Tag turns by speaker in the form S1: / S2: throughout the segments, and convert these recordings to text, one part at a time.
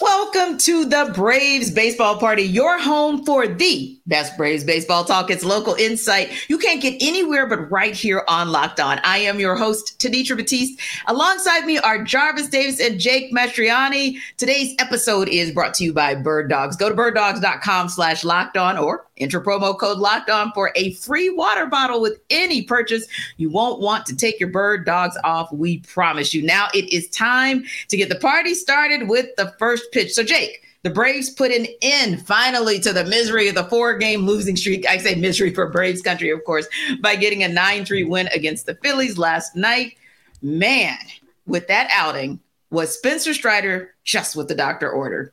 S1: Welcome to the Braves Baseball Party, your home for the best Braves baseball talk. It's local insight you can't get anywhere but right here on Locked On. I am your host, Tenitra Batiste. Alongside me are Jarvis Davis and Jake Mastroianni. Today's episode is brought to you by Bird Dogs. Go to birddogs.com slash locked on or enter promo code locked on for a free water bottle with any purchase. You won't want to take your bird dogs off. We promise you. Now it is time to get the party started with the first pitch. So, Jake, the Braves put an end finally to the misery of the four game losing streak. I say misery for Braves country, of course, by getting a 9 3 win against the Phillies last night. Man, with that outing, was Spencer Strider just what the doctor ordered?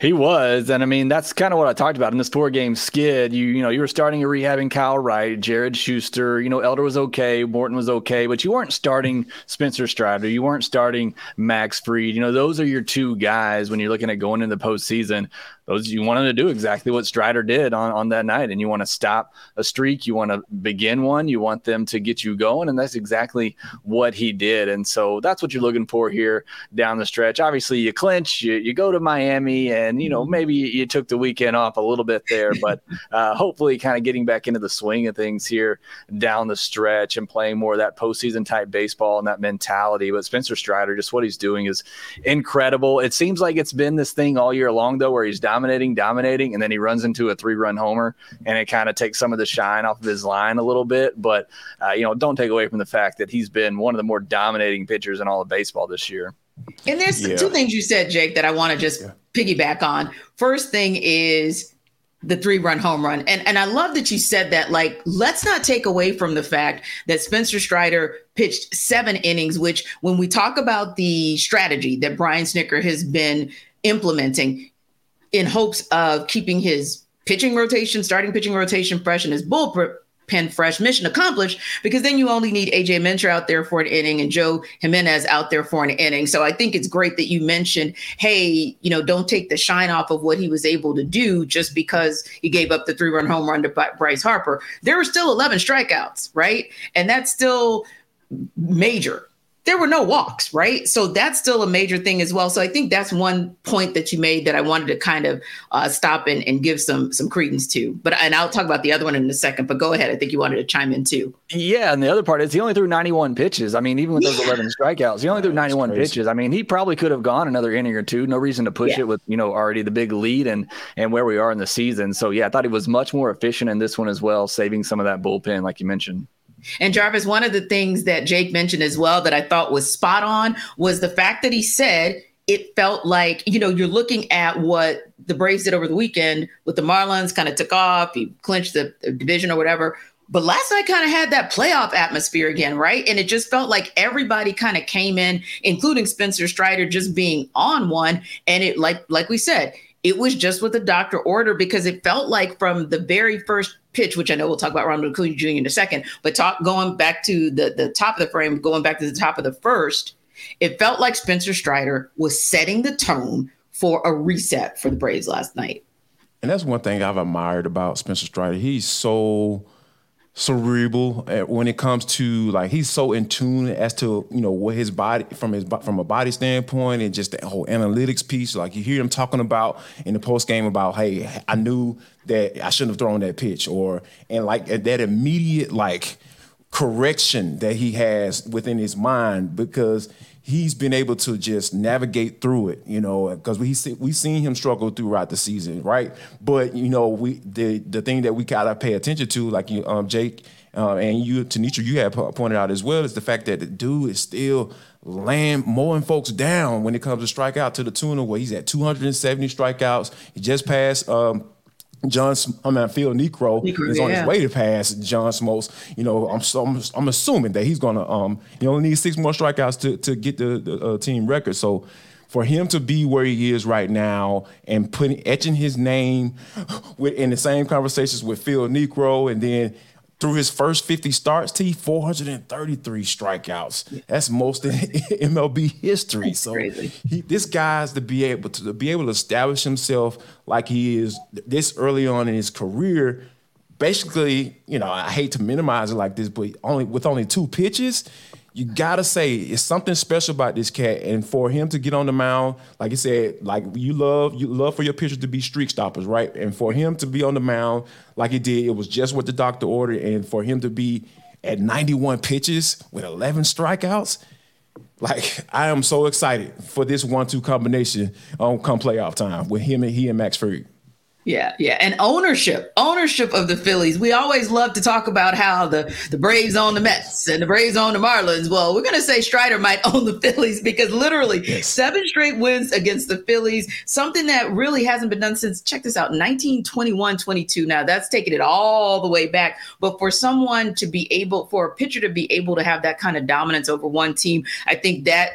S2: He was, and I mean that's kind of what I talked about in this four game skid. You you know you were starting a rehabbing Kyle Wright, Jared Schuster. You know Elder was okay, Morton was okay, but you weren't starting Spencer Strider. You weren't starting Max Fried. You know those are your two guys when you're looking at going into the postseason those you want to do exactly what Strider did on, on that night. And you want to stop a streak, you want to begin one, you want them to get you going. And that's exactly what he did. And so that's what you're looking for here down the stretch. Obviously, you clinch, you, you go to Miami, and you know, maybe you took the weekend off a little bit there, but uh, hopefully kind of getting back into the swing of things here down the stretch and playing more of that postseason type baseball and that mentality. But Spencer Strider, just what he's doing is incredible. It seems like it's been this thing all year long, though, where he's down dominating, dominating, and then he runs into a three run homer, and it kind of takes some of the shine off of his line a little bit. But uh, you know, don't take away from the fact that he's been one of the more dominating pitchers in all of baseball this year.
S1: And there's yeah. two things you said, Jake, that I want to just yeah. piggyback on. First thing is the three run home run. And and I love that you said that. Like, let's not take away from the fact that Spencer Strider pitched seven innings, which when we talk about the strategy that Brian Snitker has been implementing, in hopes of keeping his pitching rotation, starting pitching rotation fresh and his bullpen fresh. Mission accomplished because then you only need AJ Minter out there for an inning and Joe Jimenez out there for an inning. So I think it's great that you mentioned, hey, you know, don't take the shine off of what he was able to do just because he gave up the three run home run to Bryce Harper. There were still 11 strikeouts, right? And that's still major there were no walks, right? So that's still a major thing as well. So I think that's one point that you made that I wanted to kind of uh, stop and, and give some some credence to. But and I'll talk about the other one in a second. But go ahead. I think you wanted to chime in too.
S2: Yeah, and the other part is he only threw 91 pitches. I mean, even with those yeah. 11 strikeouts, he only threw 91 pitches. I mean, he probably could have gone another inning or two. No reason to push yeah. it with you know already the big lead and and where we are in the season. So yeah, I thought he was much more efficient in this one as well, saving some of that bullpen, like you mentioned.
S1: And Jarvis, one of the things that Jake mentioned as well that I thought was spot on was the fact that he said it felt like, you know, you're looking at what the Braves did over the weekend with the Marlins, kind of took off, he clinched the, the division or whatever. But last night kind of had that playoff atmosphere again, right? And it just felt like everybody kind of came in, including Spencer Strider just being on one. And it like like we said, it was just what the doctor ordered because it felt like from the very first pitch, which I know we'll talk about Ronald Acuna Jr. in a second, but talk going back to the, the top of the frame, going back to the top of the first, it felt like Spencer Strider was setting the tone for a reset for the Braves last night.
S3: And that's one thing I've admired about Spencer Strider. He's so cerebral eh, when it comes to like he's so in tune as to you know what his body from his from a body standpoint and just the whole analytics piece. Like you hear him talking about in the post game about hey I knew that I shouldn't have thrown that pitch or and like that immediate like correction that he has within his mind because he's been able to just navigate through it, you know, because we see, we seen him struggle throughout the season, right? But you know, we the the thing that we gotta pay attention to, like you, um, Jake, uh, and you, Tenitra, you have pointed out as well, is the fact that the dude is still laying mowing folks down when it comes to strikeout to the tune of where he's at 270 strikeouts. He just passed. Um, John, I mean, Phil Niekro, Niekro is on his way to pass John Smoltz. You know, I'm, I'm, I'm assuming that he's gonna um he only needs six more strikeouts to to get the, the uh, team record. So for him to be where he is right now and putting etching his name with in the same conversations with Phil Niekro and then through his first 50 starts, T 433 strikeouts. That's most in MLB history. That's so he, this guy's to be able to, to be able to establish himself like he is this early on in his career. Basically, you know, I hate to minimize it like this, but only with only two pitches, you gotta say it's something special about this cat, and for him to get on the mound, like you said, like you love you love for your pitchers to be streak stoppers, right? And for him to be on the mound like he did, it was just what the doctor ordered, and for him to be at 91 pitches with 11 strikeouts, like I am so excited for this one-two combination on come playoff time with him and he and Max Fried.
S1: Yeah, yeah. And ownership, ownership of the Phillies. We always love to talk about how the, the Braves own the Mets and the Braves own the Marlins. Well, we're going to say Strider might own the Phillies because literally yes. seven straight wins against the Phillies, something that really hasn't been done since, check this out, 1921 22. Now, that's taking it all the way back. But for someone to be able, for a pitcher to be able to have that kind of dominance over one team, I think that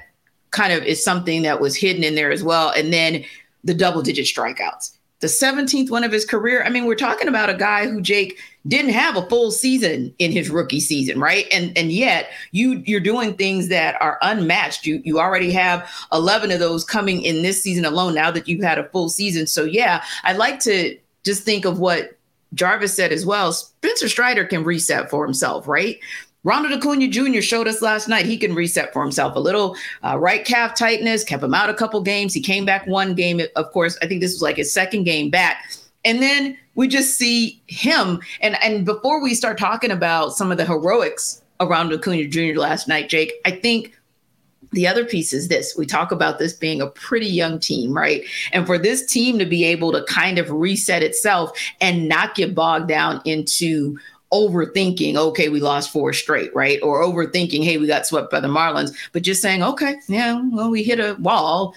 S1: kind of is something that was hidden in there as well. And then the double digit strikeouts the 17th one of his career. I mean, we're talking about a guy who Jake didn't have a full season in his rookie season, right? And and yet you you're doing things that are unmatched. You you already have 11 of those coming in this season alone now that you've had a full season. So yeah, I'd like to just think of what Jarvis said as well. Spencer Strider can reset for himself, right? Ronald Acuna Jr. showed us last night he can reset for himself. A little uh, right calf tightness kept him out a couple games. He came back one game. Of course, I think this was like his second game back. And then we just see him. And and before we start talking about some of the heroics around Acuna Jr. last night, Jake, I think the other piece is this we talk about this being a pretty young team, right? And for this team to be able to kind of reset itself and not get bogged down into overthinking, okay, we lost four straight, right? Or overthinking, hey, we got swept by the Marlins, but just saying, okay, yeah, well, we hit a wall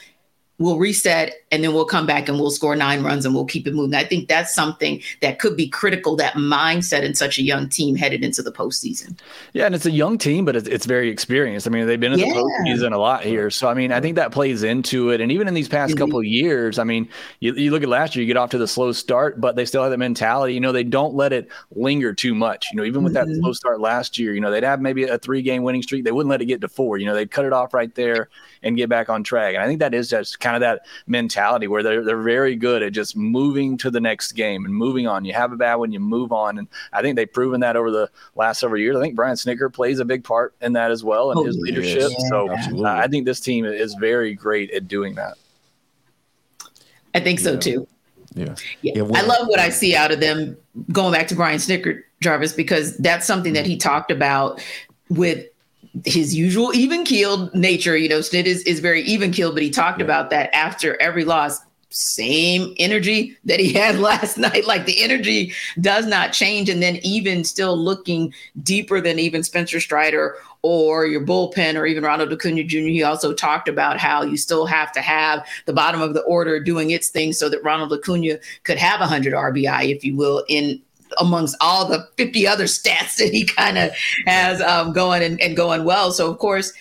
S1: we'll reset and then we'll come back and we'll score nine runs and we'll keep it moving. I think that's something that could be critical, that mindset in such a young team headed into the postseason.
S2: Yeah, and it's a young team, but it's, it's very experienced. I mean, they've been in yeah. the postseason a lot here. So, I mean, I think that plays into it. And even in these past mm-hmm. couple of years, I mean, you, you look at last year, you get off to the slow start, but they still have the mentality, you know, they don't let it linger too much. You know, even with mm-hmm. that slow start last year, you know, they'd have maybe a three game winning streak. They wouldn't let it get to four. You know, they'd cut it off right there and get back on track. And I think that is just kind of that mentality where they're they're very good at just moving to the next game and moving on. You have a bad one, you move on, and I think they've proven that over the last several years. I think Brian Snitker plays a big part in that as well and oh, his leadership. Yeah, so uh, I think this team is very great at doing that.
S1: I think so
S3: yeah.
S1: too.
S3: Yeah.
S1: yeah. yeah well, I love what I see out of them going back to Brian Snitker Jarvis, because that's something that he talked about with his usual even keeled nature. You know, Snit is, is very even keeled, but he talked yeah. about that after every loss. Same energy that he had last night. Like the energy does not change. And then, even still looking deeper than even Spencer Strider or your bullpen or even Ronald Acuna Jr. He also talked about how you still have to have the bottom of the order doing its thing so that Ronald Acuna could have 100 RBI, if you will, in amongst all the 50 other stats that he kind of has um, going and, and going well. So, of course,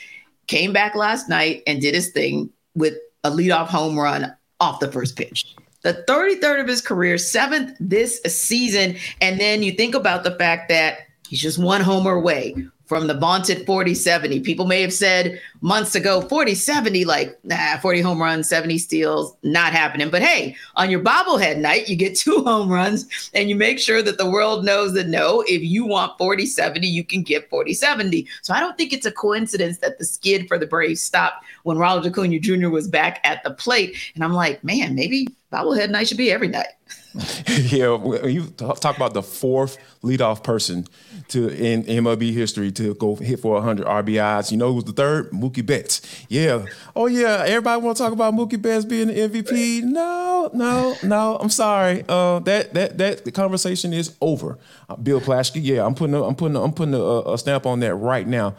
S1: came back last night and did his thing with a leadoff home run off the first pitch. The 33rd of his career, seventh this season. And then you think about the fact that he's just one homer away from the vaunted 40 70. People may have said months ago 40 70, like, nah, 40 home runs, 70 steals, not happening. But hey, on your bobblehead night, you get two home runs and you make sure that the world knows that no, if you want 40 70, you can get 40 70. So I don't think it's a coincidence that the skid for the Braves stopped when Ronald Acuna Jr. was back at the plate. And I'm like, man, maybe bobblehead night should be every night.
S3: yeah, you talk about the fourth leadoff person to in MLB history to go hit for 100 RBIs. You know who was the third? Mookie Betts. Yeah. Oh yeah. Everybody want to talk about Mookie Betts being the MVP? No, no, no. I'm sorry. Uh, that that that the conversation is over. Uh, Bill Plaschke. Yeah, I'm putting a, I'm putting a, I'm putting a, a stamp on that right now.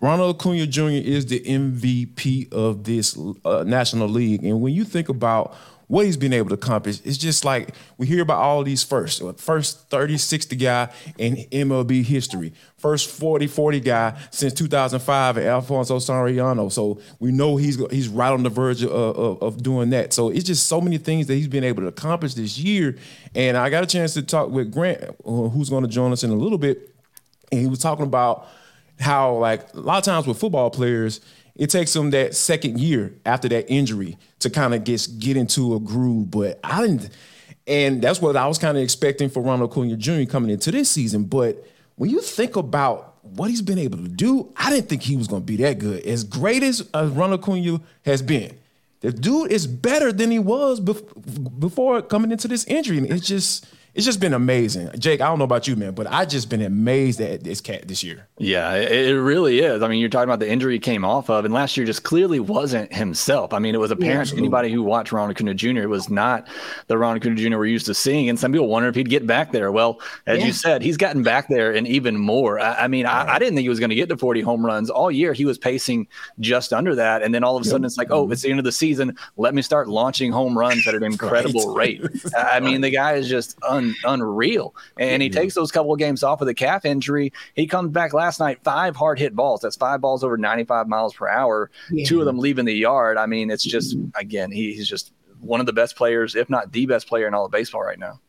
S3: Ronald Acuna Jr. is the MVP of this uh, National League, and when you think about what he's been able to accomplish. It's just like we hear about all these first, first 30, 60 guy in MLB history, first 40, 40 guy since 2005 at Alfonso Soriano. So we know he's he's right on the verge of, of, of, doing that. So it's just so many things that he's been able to accomplish this year. And I got a chance to talk with Grant, who's going to join us in a little bit. And he was talking about how like a lot of times with football players, it takes them that second year after that injury to kind of get get into a groove. But I didn't, and that's what I was kind of expecting for Ronald Acuna Jr. coming into this season. But when you think about what he's been able to do, I didn't think he was going to be that good. As great as Ronald Acuna has been, the dude is better than he was bef- before coming into this injury. And it's just it's just been amazing. Jake, I don't know about you, man, but I just been amazed at this cat this year.
S2: Yeah, it, really is. I mean, you're talking about the injury he came off of, and last year just clearly wasn't himself. I mean, it was apparent yeah, to anybody who watched Ronald Acuna Jr. It was not the Ronald Acuna Jr. we're used to seeing, and some people wonder if he'd get back there. Well, as yeah. you said, he's gotten back there and even more. I, I mean, I, I, didn't think he was going to get to 40 home runs all year. He was pacing just under that, and then all of a yep. sudden it's like, oh, it's the end of the season. Let me start launching home runs at an incredible right. rate. I mean, the guy is just un, unreal. And he takes those couple of games off with a calf injury. He comes back last night, five hard hit balls. That's five balls over 95 miles per hour, yeah. two of them leaving the yard. I mean, it's just, again, he, he's just one of the best players, if not the best player in all of baseball right now.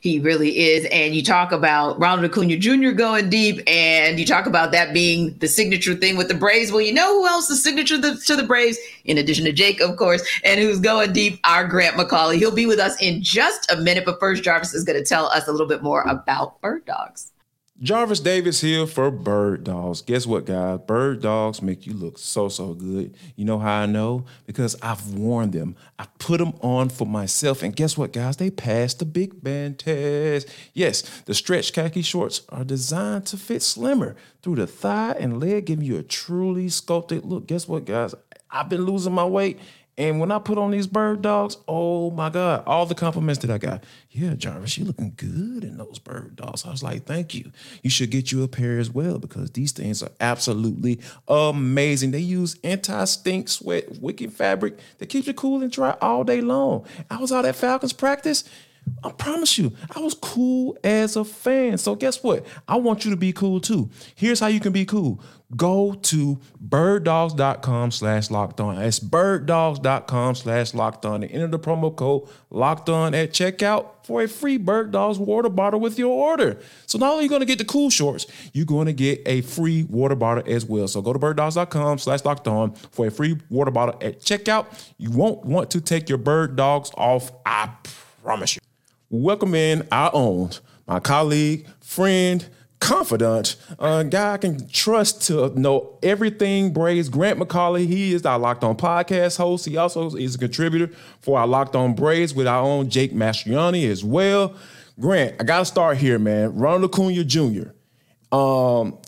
S1: He really is. And you talk about Ronald Acuna Jr. going deep, and you talk about that being the signature thing with the Braves. Well, you know who else is signature the, to the Braves, in addition to Jake, of course, and who's going deep? Our Grant McAuley. He'll be with us in just a minute, but first, Jarvis is going to tell us a little bit more about bird dogs.
S3: Jarvis Davis here for Bird Dogs. Guess what, guys? Bird Dogs make you look so, so good. You know how I know? Because I've worn them. I put them on for myself. And guess what, guys? They passed the Big Band test. Yes, the stretch khaki shorts are designed to fit slimmer through the thigh and leg, giving you a truly sculpted look. Guess what, guys? I've been losing my weight and when I put on these bird dogs, oh my God, all the compliments that I got. Yeah, Jarvis, you looking good in those bird dogs. I was like, thank you. You should get you a pair as well because these things are absolutely amazing. They use anti-stink sweat wicking fabric that keeps you cool and dry all day long. I was out at Falcons practice I promise you, I was cool as a fan. So guess what? I want you to be cool too. Here's how you can be cool. Go to birddogs.com slash locked on. That's birddogs.com slash locked on and enter the promo code locked on at checkout for a free Bird Dogs water bottle with your order. So not only are you going to get the cool shorts, you're going to get a free water bottle as well. So go to birddogs.com slash locked on for a free water bottle at checkout. You won't want to take your bird dogs off. I promise you welcome in our own, my colleague, friend, confidant, a guy I can trust to know everything Braves. Grant McAuley, he is our Locked On podcast host. He also is a contributor for our Locked On Braves with our own Jake Mastroianni as well. Grant, I got to start here, man. Ronald Acuna Jr. Um,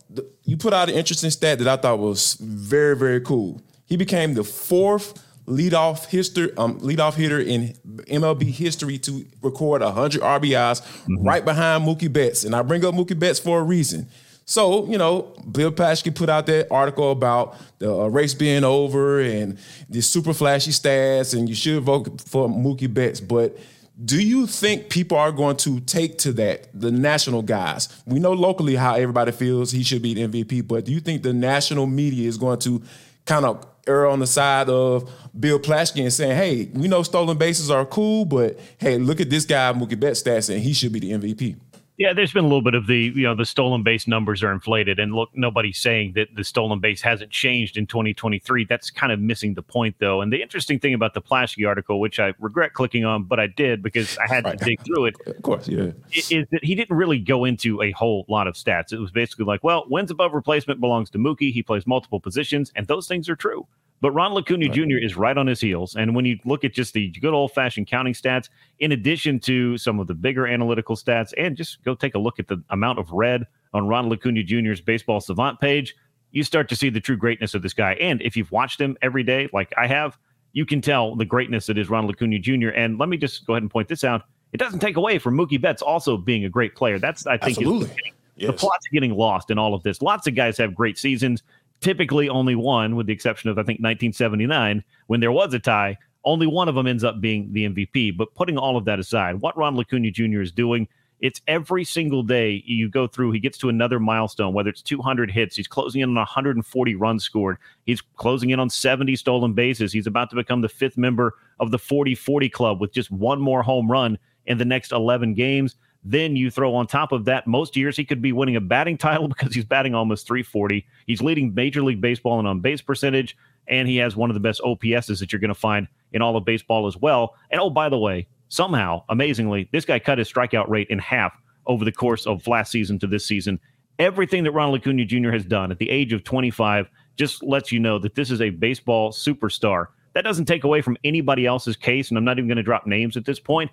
S3: you put out an interesting stat that I thought was very, very cool. He became the fourth leadoff history, um, leadoff hitter in MLB history to record 100 RBIs, mm-hmm. right behind Mookie Betts. And I bring up Mookie Betts for a reason. So, you know, Bill Plaschke put out that article about the uh, race being over and the super flashy stats, and you should vote for Mookie Betts. But do you think people are going to take to that, the national guys? We know locally how everybody feels he should be the MVP, but do you think the national media is going to kind of err on the side of Bill Plaschke and saying, hey, we know stolen bases are cool, but hey, look at this guy, Mookie Betts stats, and he should be the MVP.
S4: Yeah, there's been a little bit of the, you know, the stolen base numbers are inflated. And look, nobody's saying that the stolen base hasn't changed in 2023. That's kind of missing the point, though. And the interesting thing about the Plaschke article, which I regret clicking on, but I did because I had right. to dig through it.
S3: Of course, yeah.
S4: Is that he didn't really go into a whole lot of stats. It was basically like, well, wins above replacement belongs to Mookie. He plays multiple positions, and those things are true. But Ronald Acuna right. Jr. is right on his heels. And when you look at just the good old fashioned counting stats, in addition to some of the bigger analytical stats, and just go take a look at the amount of red on Ronald Acuna Jr.'s baseball savant page, you start to see the true greatness of this guy. And if you've watched him every day, like I have, you can tell the greatness that is Ronald Acuna Jr. And let me just go ahead and point this out. It doesn't take away from Mookie Betts also being a great player. That's, I think,
S3: Absolutely.
S4: Yes. the plot's getting lost in all of this. Lots of guys have great seasons typically only one, with the exception of I think 1979 when there was a tie. Only one of them ends up being the MVP. But putting all of that aside, what Ron Acuna Jr. is doing, it's every single day you go through, he gets to another milestone, whether it's 200 hits, he's closing in on 140 runs scored, he's closing in on 70 stolen bases. He's about to become the fifth member of the 40 40 club with just one more home run in the next 11 games. Then you throw on top of that, most years he could be winning a batting title because he's batting almost 340. He's leading Major League Baseball in on base percentage, and he has one of the best OPSs that you're going to find in all of baseball as well. And oh, by the way, somehow, amazingly, this guy cut his strikeout rate in half over the course of last season to this season. everything that Ronald Acuna Jr. has done at the age of 25 just lets you know that this is a baseball superstar. That doesn't take away from anybody else's case, and I'm not even going to drop names at this point,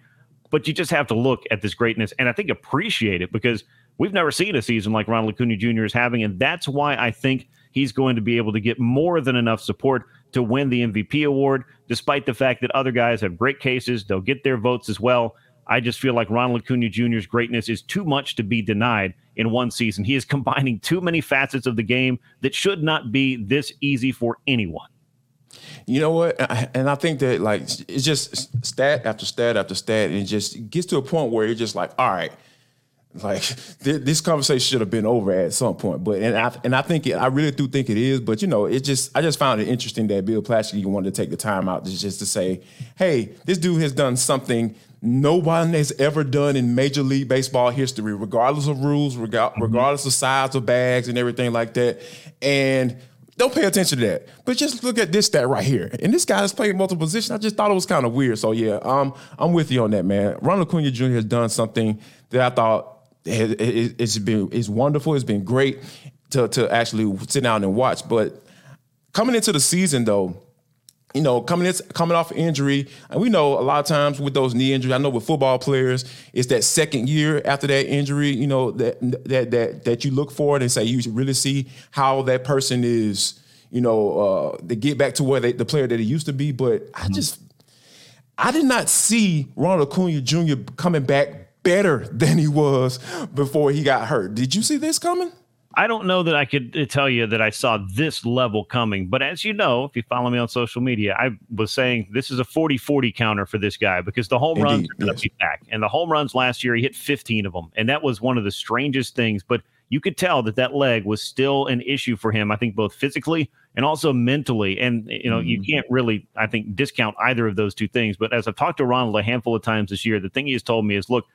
S4: but you just have to look at this greatness and I think appreciate it because we've never seen a season like Ronald Acuna Jr. is having, and that's why I think he's going to be able to get more than enough support to win the MVP award, despite the fact that other guys have great cases. They'll get their votes as well. I just feel like Ronald Acuna Jr.'s greatness is too much to be denied in one season. He is combining too many facets of the game that should not be this easy for anyone.
S3: You know what? And I think that like it's just stat after stat after stat, and it just gets to a point where you're just like, all right, like th- this conversation should have been over at some point. But and I and I think it, I really do think it is. But you know, it just I just found it interesting that Bill Plaschke wanted to take the time out to just to say, hey, this dude has done something no one has ever done in Major League Baseball history, regardless of rules, mm-hmm. regardless of size of bags and everything like that. And don't pay attention to that. But just look at this stat right here. And this guy has played multiple positions. I just thought it was kind of weird. So yeah, um, I'm with you on that, man. Ronald Acuna Jr. has done something that I thought it's been it's wonderful. It's been great to to actually sit down and watch. But coming into the season though, you know, coming in, coming off injury, and we know a lot of times with those knee injuries, I know with football players, it's that second year after that injury, you know, that that that that you look for it and say you really see how that person is, you know, uh, they get back to where they, the player that he used to be. But I mm-hmm. just, I did not see Ronald Acuna Jr. coming back better than he was before he got hurt. Did you see this coming?
S4: I don't know that I could uh, tell you that I saw this level coming, but as you know, if you follow me on social media, I was saying this is a 40 40 counter for this guy because the home Indeed, runs are going to yes. be back. And the home runs last year, he hit 15 of them. And that was one of the strangest things. But you could tell that that leg was still an issue for him, I think, both physically and also mentally. And, you know, mm. you can't really, I think, discount either of those two things. But as I've talked to Ronald a handful of times this year, the thing he has told me is look,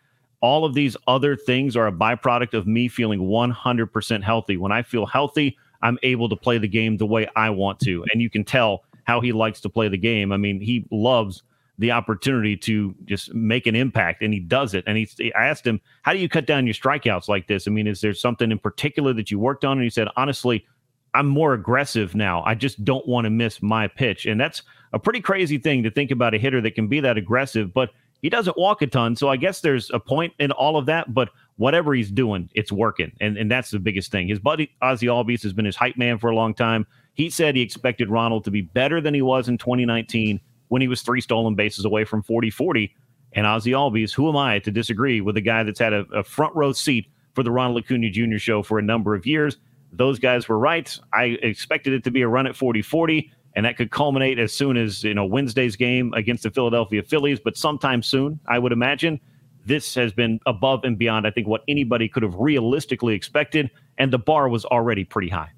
S4: all of these other things are a byproduct of me feeling 100% healthy. When I feel healthy, I'm able to play the game the way I want to. And you can tell how he likes to play the game. I mean, he loves the opportunity to just make an impact and he does it. And he, I asked him, How do you cut down your strikeouts like this? I mean, is there something in particular that you worked on? And he said, Honestly, I'm more aggressive now. I just don't want to miss my pitch. And that's a pretty crazy thing to think about a hitter that can be that aggressive. But he doesn't walk a ton, so I guess there's a point in all of that. But whatever he's doing, it's working, and and that's the biggest thing. His buddy Ozzie Albies has been his hype man for a long time. He said he expected Ronald to be better than he was in 2019 when he was three stolen bases away from 40-40. And Ozzie Albies, who am I to disagree with a guy that's had a, a front row seat for the Ronald Acuna Jr. show for a number of years? Those guys were right. I expected it to be a run at 40-40 and that could culminate as soon as you know Wednesday's game against the Philadelphia Phillies, but sometime soon, I would imagine. This has been above and beyond, I think, what anybody could have realistically expected, and the bar was already pretty high.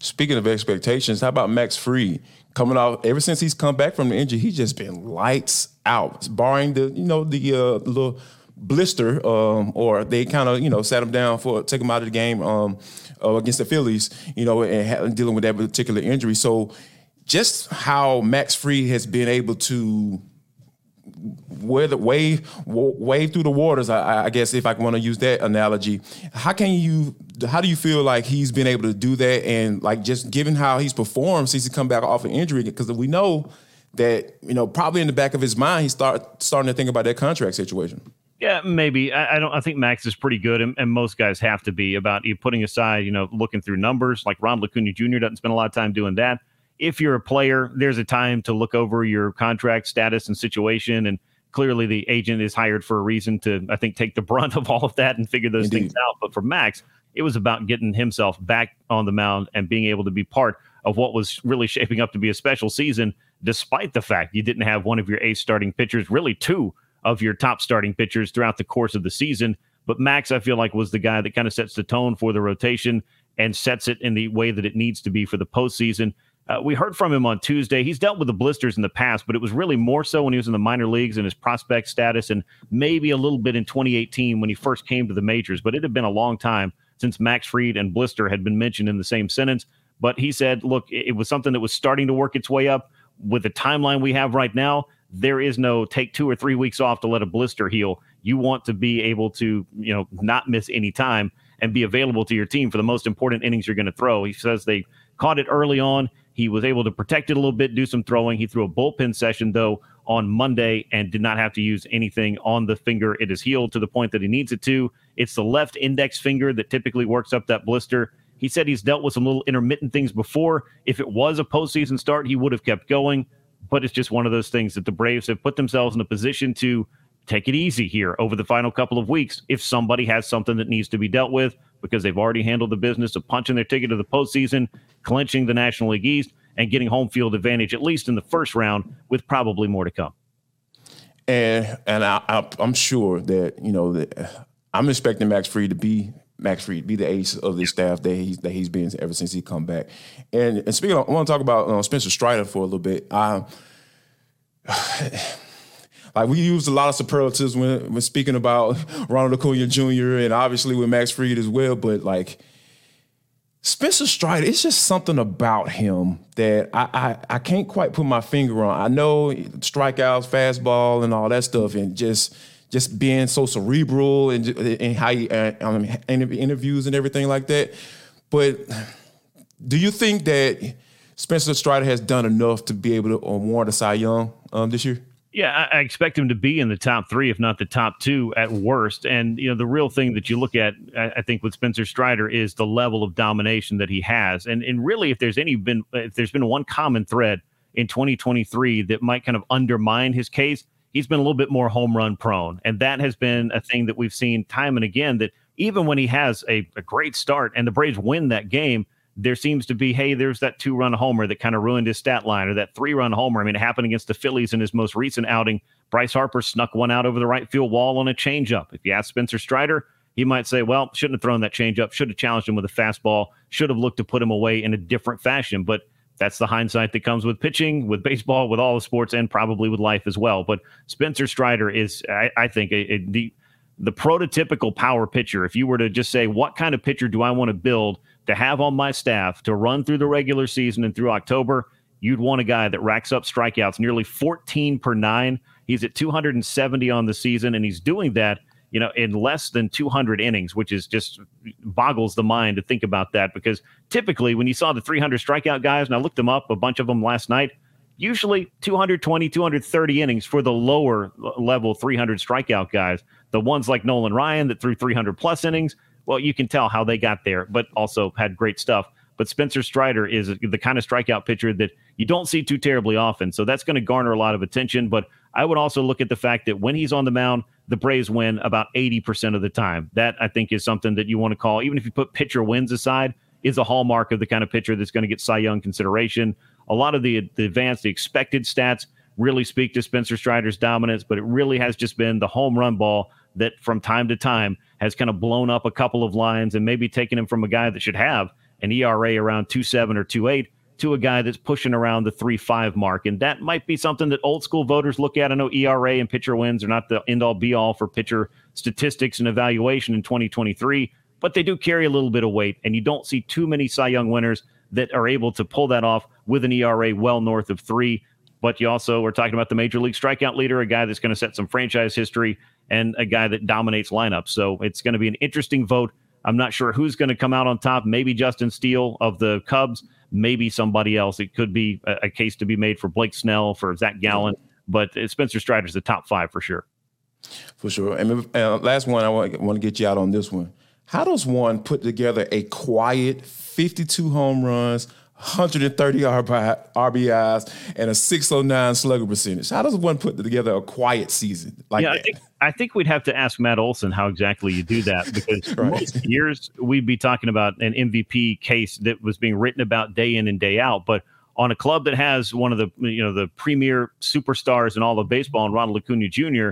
S3: Speaking of expectations, how about Max Fried coming out? Ever since he's come back from the injury, he's just been lights out, barring the you know the uh, little blister, um, or they kind of you know sat him down for take him out of the game um, uh, against the Phillies, you know, and dealing with that particular injury. So just how Max Fried has been able to the wave wave through the waters. I, I guess if I want to use that analogy, how can you? How do you feel like he's been able to do that? And like just given how he's performed since he come back off an injury, because we know that you know probably in the back of his mind he's start starting to think about that contract situation.
S4: Yeah, maybe. I, I, don't. I think Max is pretty good, and, and, most guys have to be about you putting aside, you know, looking through numbers. Like Ron Acuna Jr. doesn't spend a lot of time doing that if you're a player, there's a time to look over your contract status and situation. And clearly, the agent is hired for a reason to, I think, take the brunt of all of that and figure those Indeed. things out. But for Max, it was about getting himself back on the mound and being able to be part of what was really shaping up to be a special season, despite the fact you didn't have one of your ace starting pitchers, really two of your top starting pitchers throughout the course of the season. But Max, I feel like, was the guy that kind of sets the tone for the rotation and sets it in the way that it needs to be for the postseason. Uh, we heard from him on Tuesday. He's dealt with the blisters in the past, but it was really more so when he was in the minor leagues and his prospect status, and maybe a little bit in 2018 when he first came to the majors. But it had been a long time since Max Fried and blister had been mentioned in the same sentence. But he said, look, it was something that was starting to work its way up. With the timeline we have right now, there is no take two or three weeks off to let a blister heal. You want to be able to, you know, not miss any time. and be available to your team for the most important innings you're going to throw. He says they caught it early on. He was able to protect it a little bit, do some throwing. He threw a bullpen session, though, on Monday and did not have to use anything on the finger. It is healed to the point that he needs it to. It's the left index finger that typically works up that blister. He said he's dealt with some little intermittent things before. If it was a postseason start, he would have kept going. But it's just one of those things that the Braves have put themselves in a position to take it easy here over the final couple of weeks if somebody has something that needs to be dealt with because they've already handled the business of punching their ticket to the postseason, clinching the National League East, and getting home field advantage, at least in the first round, with probably more to come.
S3: And and I, am sure that you know that I'm expecting Max Fried to be Max Fried be the ace of the staff that he's that he's been ever since he come back. And, and speaking, of, I want to talk about uh, Spencer Strider for a little bit. Um, like we used a lot of superlatives when, when speaking about Ronald Acuna Jr. and obviously with Max Fried as well, but like Spencer Strider, it's just something about him that I, I, I can't quite put my finger on. I know strikeouts, fastball, and all that stuff, and just just being so cerebral and, and how he uh, um, interviews and everything like that. But do you think that Spencer Strider has done enough to be able to warrant a Cy Young um, this year?
S4: Yeah, I, expect him to be in the top three, if not the top two at worst. And you know, the real thing that you look at, I, think, with Spencer Strider is the level of domination that he has. And and really, if there's any been if there's been one common thread in 2023 that might kind of undermine his case, he's been a little bit more home run prone, and that has been a thing that we've seen time and again. That even when he has a, a great start and the Braves win that game, there seems to be, hey, there's that two run homer that kind of ruined his stat line, or that three run homer. I mean, it happened against the Phillies in his most recent outing. Bryce Harper snuck one out over the right field wall on a changeup. If you ask Spencer Strider, he might say, well, shouldn't have thrown that changeup, should have challenged him with a fastball, should have looked to put him away in a different fashion. But that's the hindsight that comes with pitching, with baseball, with all the sports, and probably with life as well. But Spencer Strider is, I, I think, a, a, the the prototypical power pitcher. If you were to just say, what kind of pitcher do I want to build to have on my staff to run through the regular season and through October, you'd want a guy that racks up strikeouts nearly 14 per nine. He's at 270 on the season, and he's doing that, you know, in less than 200 innings, which is just boggles the mind to think about that. Because typically, when you saw the 300 strikeout guys, and I looked them up, a bunch of them last night, usually 220, 230 innings for the lower level 300 strikeout guys. The ones like Nolan Ryan that threw 300 plus innings, well, you can tell how they got there, but also had great stuff. But Spencer Strider is the kind of strikeout pitcher that you don't see too terribly often. So that's going to garner a lot of attention. But I would also look at the fact that when he's on the mound, the Braves win about 80% of the time. That I think is something that you want to call, even if you put pitcher wins aside, is a hallmark of the kind of pitcher that's going to get Cy Young consideration. A lot of the, the advanced, the expected stats really speak to Spencer Strider's dominance, but it really has just been the home run ball that from time to time has kind of blown up a couple of lines and maybe taken him from a guy that should have an ERA around 2.7 or 2.8 to a guy that's pushing around the 3.5 mark. And that might be something that old school voters look at. I know ERA and pitcher wins are not the end all be all for pitcher statistics and evaluation in 2023, but they do carry a little bit of weight. And you don't see too many Cy Young winners that are able to pull that off with an ERA well north of three. But you also are talking about the major league strikeout leader, a guy that's going to set some franchise history and a guy that dominates lineups. So it's going to be an interesting vote. I'm not sure who's going to come out on top. Maybe Justin Steele of the Cubs, maybe somebody else. It could be a, a case to be made for Blake Snell, for Zach Gallen, but Spencer Strider's the top five for sure.
S3: For sure. And uh, last one, I want, want to get you out on this one. How does one put together a quiet 52 home runs, 130 RBIs, and a 609 slugger percentage. How does one put together a quiet season like
S4: yeah,
S3: that?
S4: I think, I think we'd have to ask Matt Olson how exactly you do that because right. most years we'd be talking about an MVP case that was being written about day in and day out. But on a club that has one of the you know the premier superstars in all of baseball, and Ronald Acuna Jr.,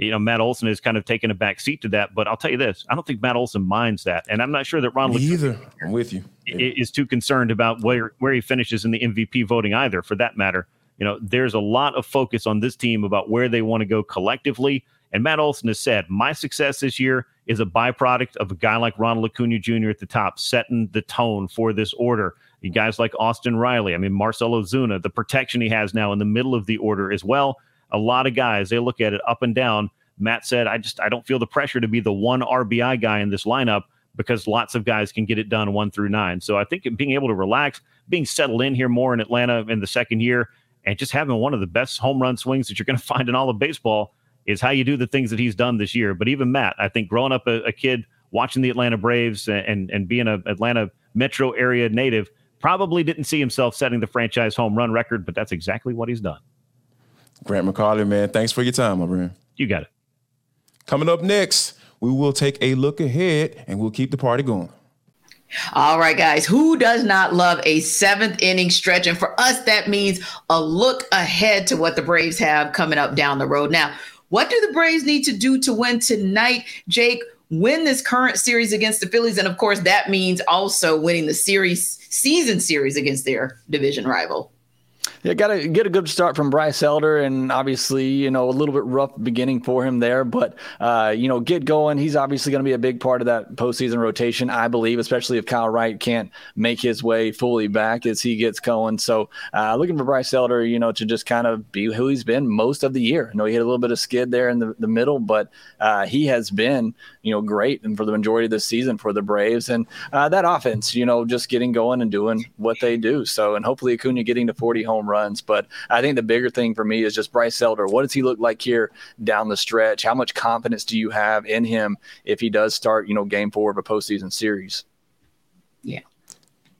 S4: you know, Matt Olson has kind of taken a back seat to that. But I'll tell you this: I don't think Matt Olson minds that, and I'm not sure that Ronald
S3: either. I'm with you.
S4: Yeah. Is too concerned about where where he finishes in the MVP voting either, for that matter. You know, there's a lot of focus on this team about where they want to go collectively. And Matt Olson has said, my success this year is a byproduct of a guy like Ronald Acuna Jr. at the top, setting the tone for this order. You guys like Austin Riley, I mean, Marcell Ozuna, the protection he has now in the middle of the order as well a lot of guys, they look at it up and down. Matt said, I just I don't feel the pressure to be the one RBI guy in this lineup, because lots of guys can get it done one through nine. So I think being able to relax, being settled in here more in Atlanta in the second year, and just having one of the best home run swings that you're going to find in all of baseball is how you do the things that he's done this year. But even Matt, I think growing up a, a kid watching the Atlanta Braves and and being a Atlanta metro area native, probably didn't see himself setting the franchise home run record, but that's exactly what he's done.
S3: Grant McAuley, man, thanks for your time, my friend.
S4: You got it.
S3: Coming up next, we will take a look ahead and we'll keep the party going.
S1: All right, guys, who does not love a seventh inning stretch? And for us, that means a look ahead to what the Braves have coming up down the road. Now, what do the Braves need to do to win tonight, Jake? Win this current series against the Phillies. And of course, that means also winning the series season series against their division rival.
S2: Yeah, got to get a good start from Bryce Elder, and obviously, you know, a little bit rough beginning for him there, but uh, you know, get going. He's obviously going to be a big part of that postseason rotation, I believe, especially if Kyle Wright can't make his way fully back as he gets going. So, uh, looking for Bryce Elder, you know, to just kind of be who he's been most of the year. I know he had a little bit of skid there in the, the middle, but uh, he has been, you know, great and for the majority of the season for the Braves, and uh, that offense, you know, just getting going and doing what they do. So, and hopefully Acuna getting to 40 home runs. But I think the bigger thing for me is just Bryce Elder. What does he look like here down the stretch? How much confidence do you have in him if he does start, you know, game four of a postseason series?
S1: Yeah.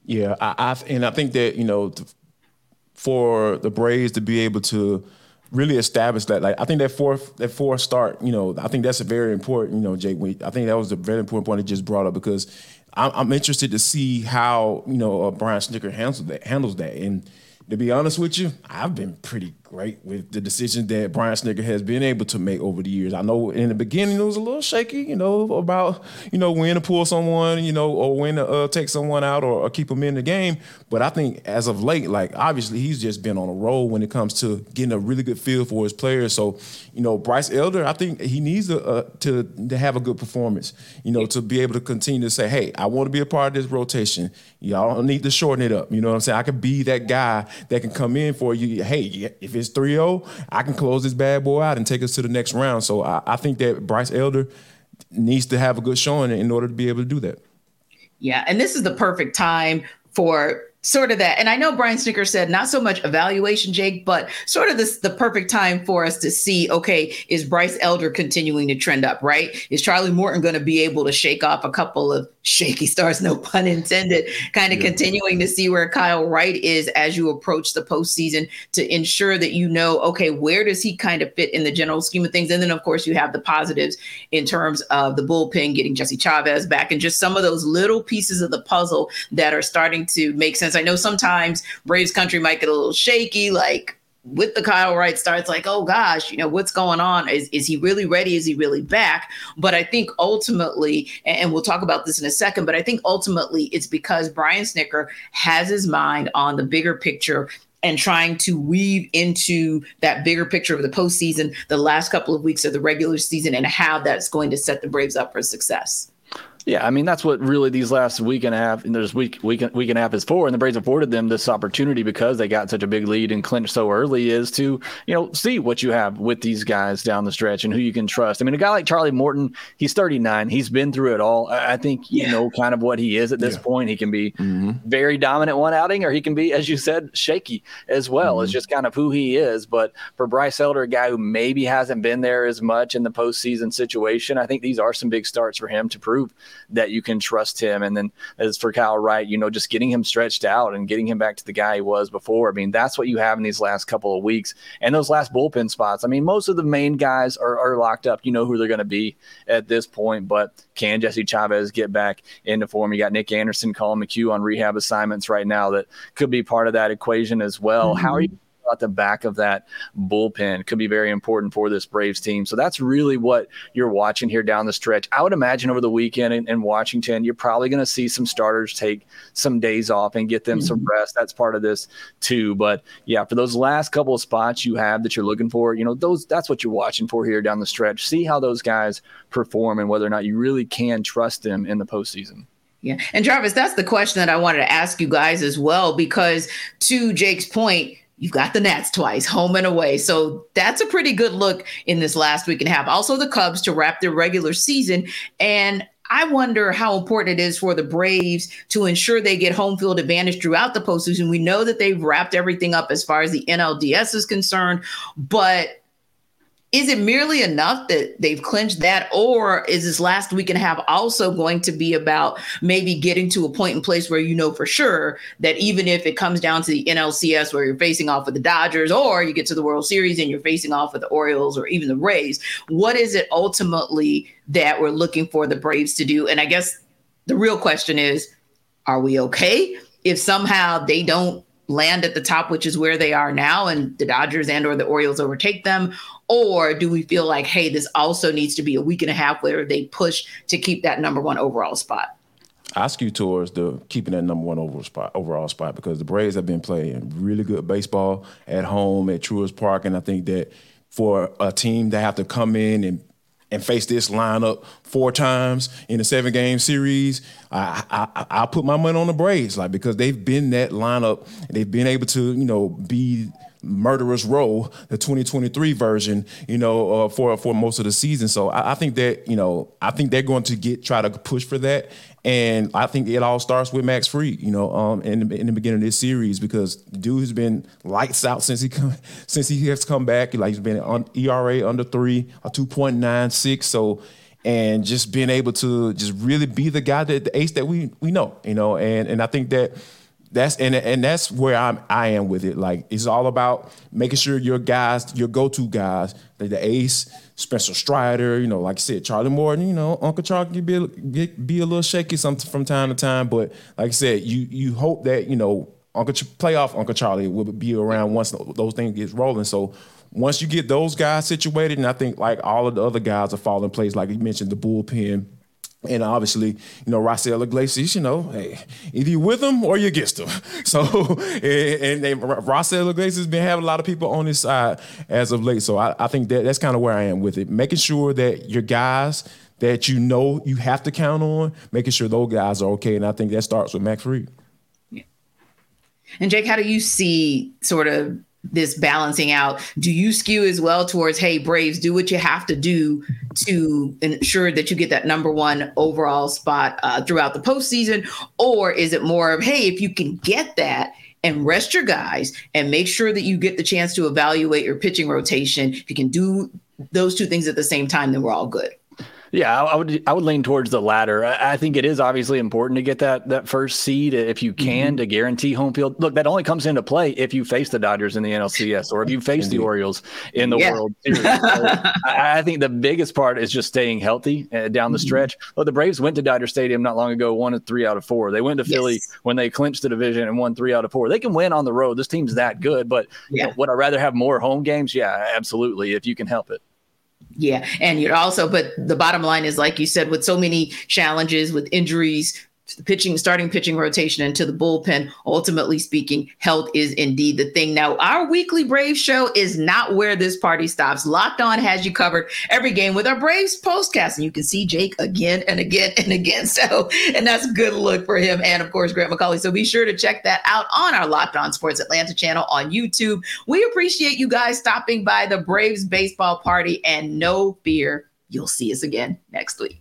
S3: Yeah. I, I and I think that, you know, for the Braves to be able to really establish that. Like I think that fourth that fourth start, you know, I think that's a very important, you know, Jake. I think that was a very important point he just brought up because I'm, I'm interested to see how you know uh, Brian Snitker handles that. Handles that, and to be honest with you, I've been pretty great with the decisions that Brian Snitker has been able to make over the years. I know in the beginning it was a little shaky, you know, about you know when to pull someone, you know, or when to uh, take someone out or, or, keep them in the game. But I think as of late, like obviously he's just been on a roll when it comes to getting a really good feel for his players. So you know, Bryce Elder, I think he needs to uh, to to have a good performance. You know, to be able to continue to say, hey, I want to be a part of this rotation. Y'all need to shorten it up. You know what I'm saying? I could be that guy that can come in for you. Hey, if it's 3-0, I can close this bad boy out and take us to the next round. So I, I think that Bryce Elder needs to have a good showing in order to be able to do that.
S1: Yeah, and this is the perfect time for sort of that. And I know Brian Snitker said not so much evaluation, Jake, but sort of this the perfect time for us to see, okay, is Bryce Elder continuing to trend up, right? Is Charlie Morton going to be able to shake off a couple of shaky stars, no pun intended, kind of yeah. continuing to see where Kyle Wright is as you approach the postseason to ensure that you know, okay, where does he kind of fit in the general scheme of things? And then, of course, you have the positives in terms of the bullpen getting Jesse Chavez back and just some of those little pieces of the puzzle that are starting to make sense. I know sometimes Braves country might get a little shaky, like with the Kyle Wright starts like, oh gosh, you know, what's going on? Is, is he really ready? Is he really back? But I think ultimately, and we'll talk about this in a second, but I think ultimately it's because Brian Snitker has his mind on the bigger picture and trying to weave into that bigger picture of the postseason, the last couple of weeks of the regular season, and how that's going to set the Braves up for success.
S2: Yeah, I mean that's what really these last week and a half and there's week week week and a half is for, and the Braves afforded them this opportunity because they got such a big lead and clinched so early is to you know see what you have with these guys down the stretch and who you can trust. I mean, a guy like Charlie Morton, he's 39, he's been through it all. I think you yeah. know kind of what he is at this yeah. point. He can be mm-hmm. very dominant one outing, or he can be, as you said, shaky as well. Mm-hmm. It's just kind of who he is. But for Bryce Elder, a guy who maybe hasn't been there as much in the postseason situation, I think these are some big starts for him to prove that you can trust him. And then as for Kyle Wright, you know, just getting him stretched out and getting him back to the guy he was before. I mean, that's what you have in these last couple of weeks and those last bullpen spots. I mean, most of the main guys are, are locked up. You know who they're going to be at this point, but can Jesse Chavez get back into form? You got Nick Anderson, Collin McHugh on rehab assignments right now that could be part of that equation as well. Mm-hmm. How are you at the back of that bullpen could be very important for this Braves team. So that's really what you're watching here down the stretch. I would imagine over the weekend in, in Washington, you're probably going to see some starters take some days off and get them mm-hmm. some rest. That's part of this too. But yeah, for those last couple of spots you have that you're looking for, you know, those that's what you're watching for here down the stretch. See how those guys perform and whether or not you really can trust them in the postseason.
S1: Yeah. And Jarvis, that's the question that I wanted to ask you guys as well, because to Jake's point, You've got the Nats twice, home and away. So that's a pretty good look in this last week and a half. Also, the Cubs to wrap their regular season. And I wonder how important it is for the Braves to ensure they get home field advantage throughout the postseason. We know that they've wrapped everything up as far as the NLDS is concerned, but is it merely enough that they've clinched that, or is this last week and a half also going to be about maybe getting to a point in place where you know for sure that even if it comes down to the NLCS where you're facing off with the Dodgers, or you get to the World Series and you're facing off with the Orioles or even the Rays, what is it ultimately that we're looking for the Braves to do? And I guess the real question is, are we okay if somehow they don't land at the top, which is where they are now, and the Dodgers and or the Orioles overtake them? Or do we feel like, hey, this also needs to be a week and a half where they push to keep that number one overall spot?
S3: I skew towards the keeping that number one overall spot, overall spot because the Braves have been playing really good baseball at home at Truist Park, and I think that for a team that have to come in and and face this lineup four times in a seven game series, I, I I put my money on the Braves, like because they've been that lineup, they've been able to you know be murderous row, the 2023 version, you know, uh, for for most of the season. So I, I, think that you know, I think they're going to get try to push for that, and I think it all starts with Max Fried, you know, um, in the, in the beginning of this series because dude has been lights out since he come since he has come back. Like he's been on ERA under three, a 2.96. So and just being able to just really be the guy that the ace that we we know, you know, and and I think that that's and and that's where I'm I am with it. Like it's all about making sure your guys, your go-to guys, the, the ace, Spencer Strider, you know, like I said, Charlie Morton, you know, Uncle Charlie can be a, be a little shaky some from time to time, but like I said, you you hope that you know Uncle Ch- playoff Uncle Charlie will be around once those things get rolling. So once you get those guys situated, and I think like all of the other guys are falling in place, like you mentioned, the bullpen and obviously, you know, Raisel Iglesias, you know, hey, either you with him or you against him. So, and, and Raisel Iglesias has been having a lot of people on his side as of late. So I, I think that that's kind of where I am with it. Making sure that your guys that you know you have to count on, making sure those guys are okay. And I think that starts with Max Fried.
S1: Yeah. And Jake, how do you see sort of this balancing out. Do you skew as well towards hey braves do what you have to do to ensure that you get that number one overall spot uh, throughout the postseason? Or is it more of hey if you can get that and rest your guys and make sure that you get the chance to evaluate your pitching rotation if you can do those two things at the same time then we're all good
S2: yeah, I would I would lean towards the latter. I think it is obviously important to get that that first seed if you can mm-hmm. to guarantee home field. Look, that only comes into play if you face the Dodgers in the NLCS or if you face the Orioles in the yeah. World Series. So I, I, think the biggest part is just staying healthy uh, down the mm-hmm. stretch. Well, the Braves went to Dodger Stadium not long ago, won three out of four. They went to yes. Philly when they clinched the division and won three out of four. They can win on the road. This team's that good, but yeah. you know, would I rather have more home games? Yeah, absolutely. If you can help it.
S1: Yeah. And you're also, but the bottom line is, like you said, with so many challenges, with injuries, the pitching, starting pitching rotation into the bullpen. Ultimately speaking, health is indeed the thing. Now, our weekly Braves show is not where this party stops. Locked On has you covered every game with our Braves postcast, and you can see Jake again and again and again. So, and that's good look for him, and of course Grant McAuley. So be sure to check that out on our Locked On Sports Atlanta channel on YouTube. We appreciate you guys stopping by the Braves baseball party, and no fear, you'll see us again next week.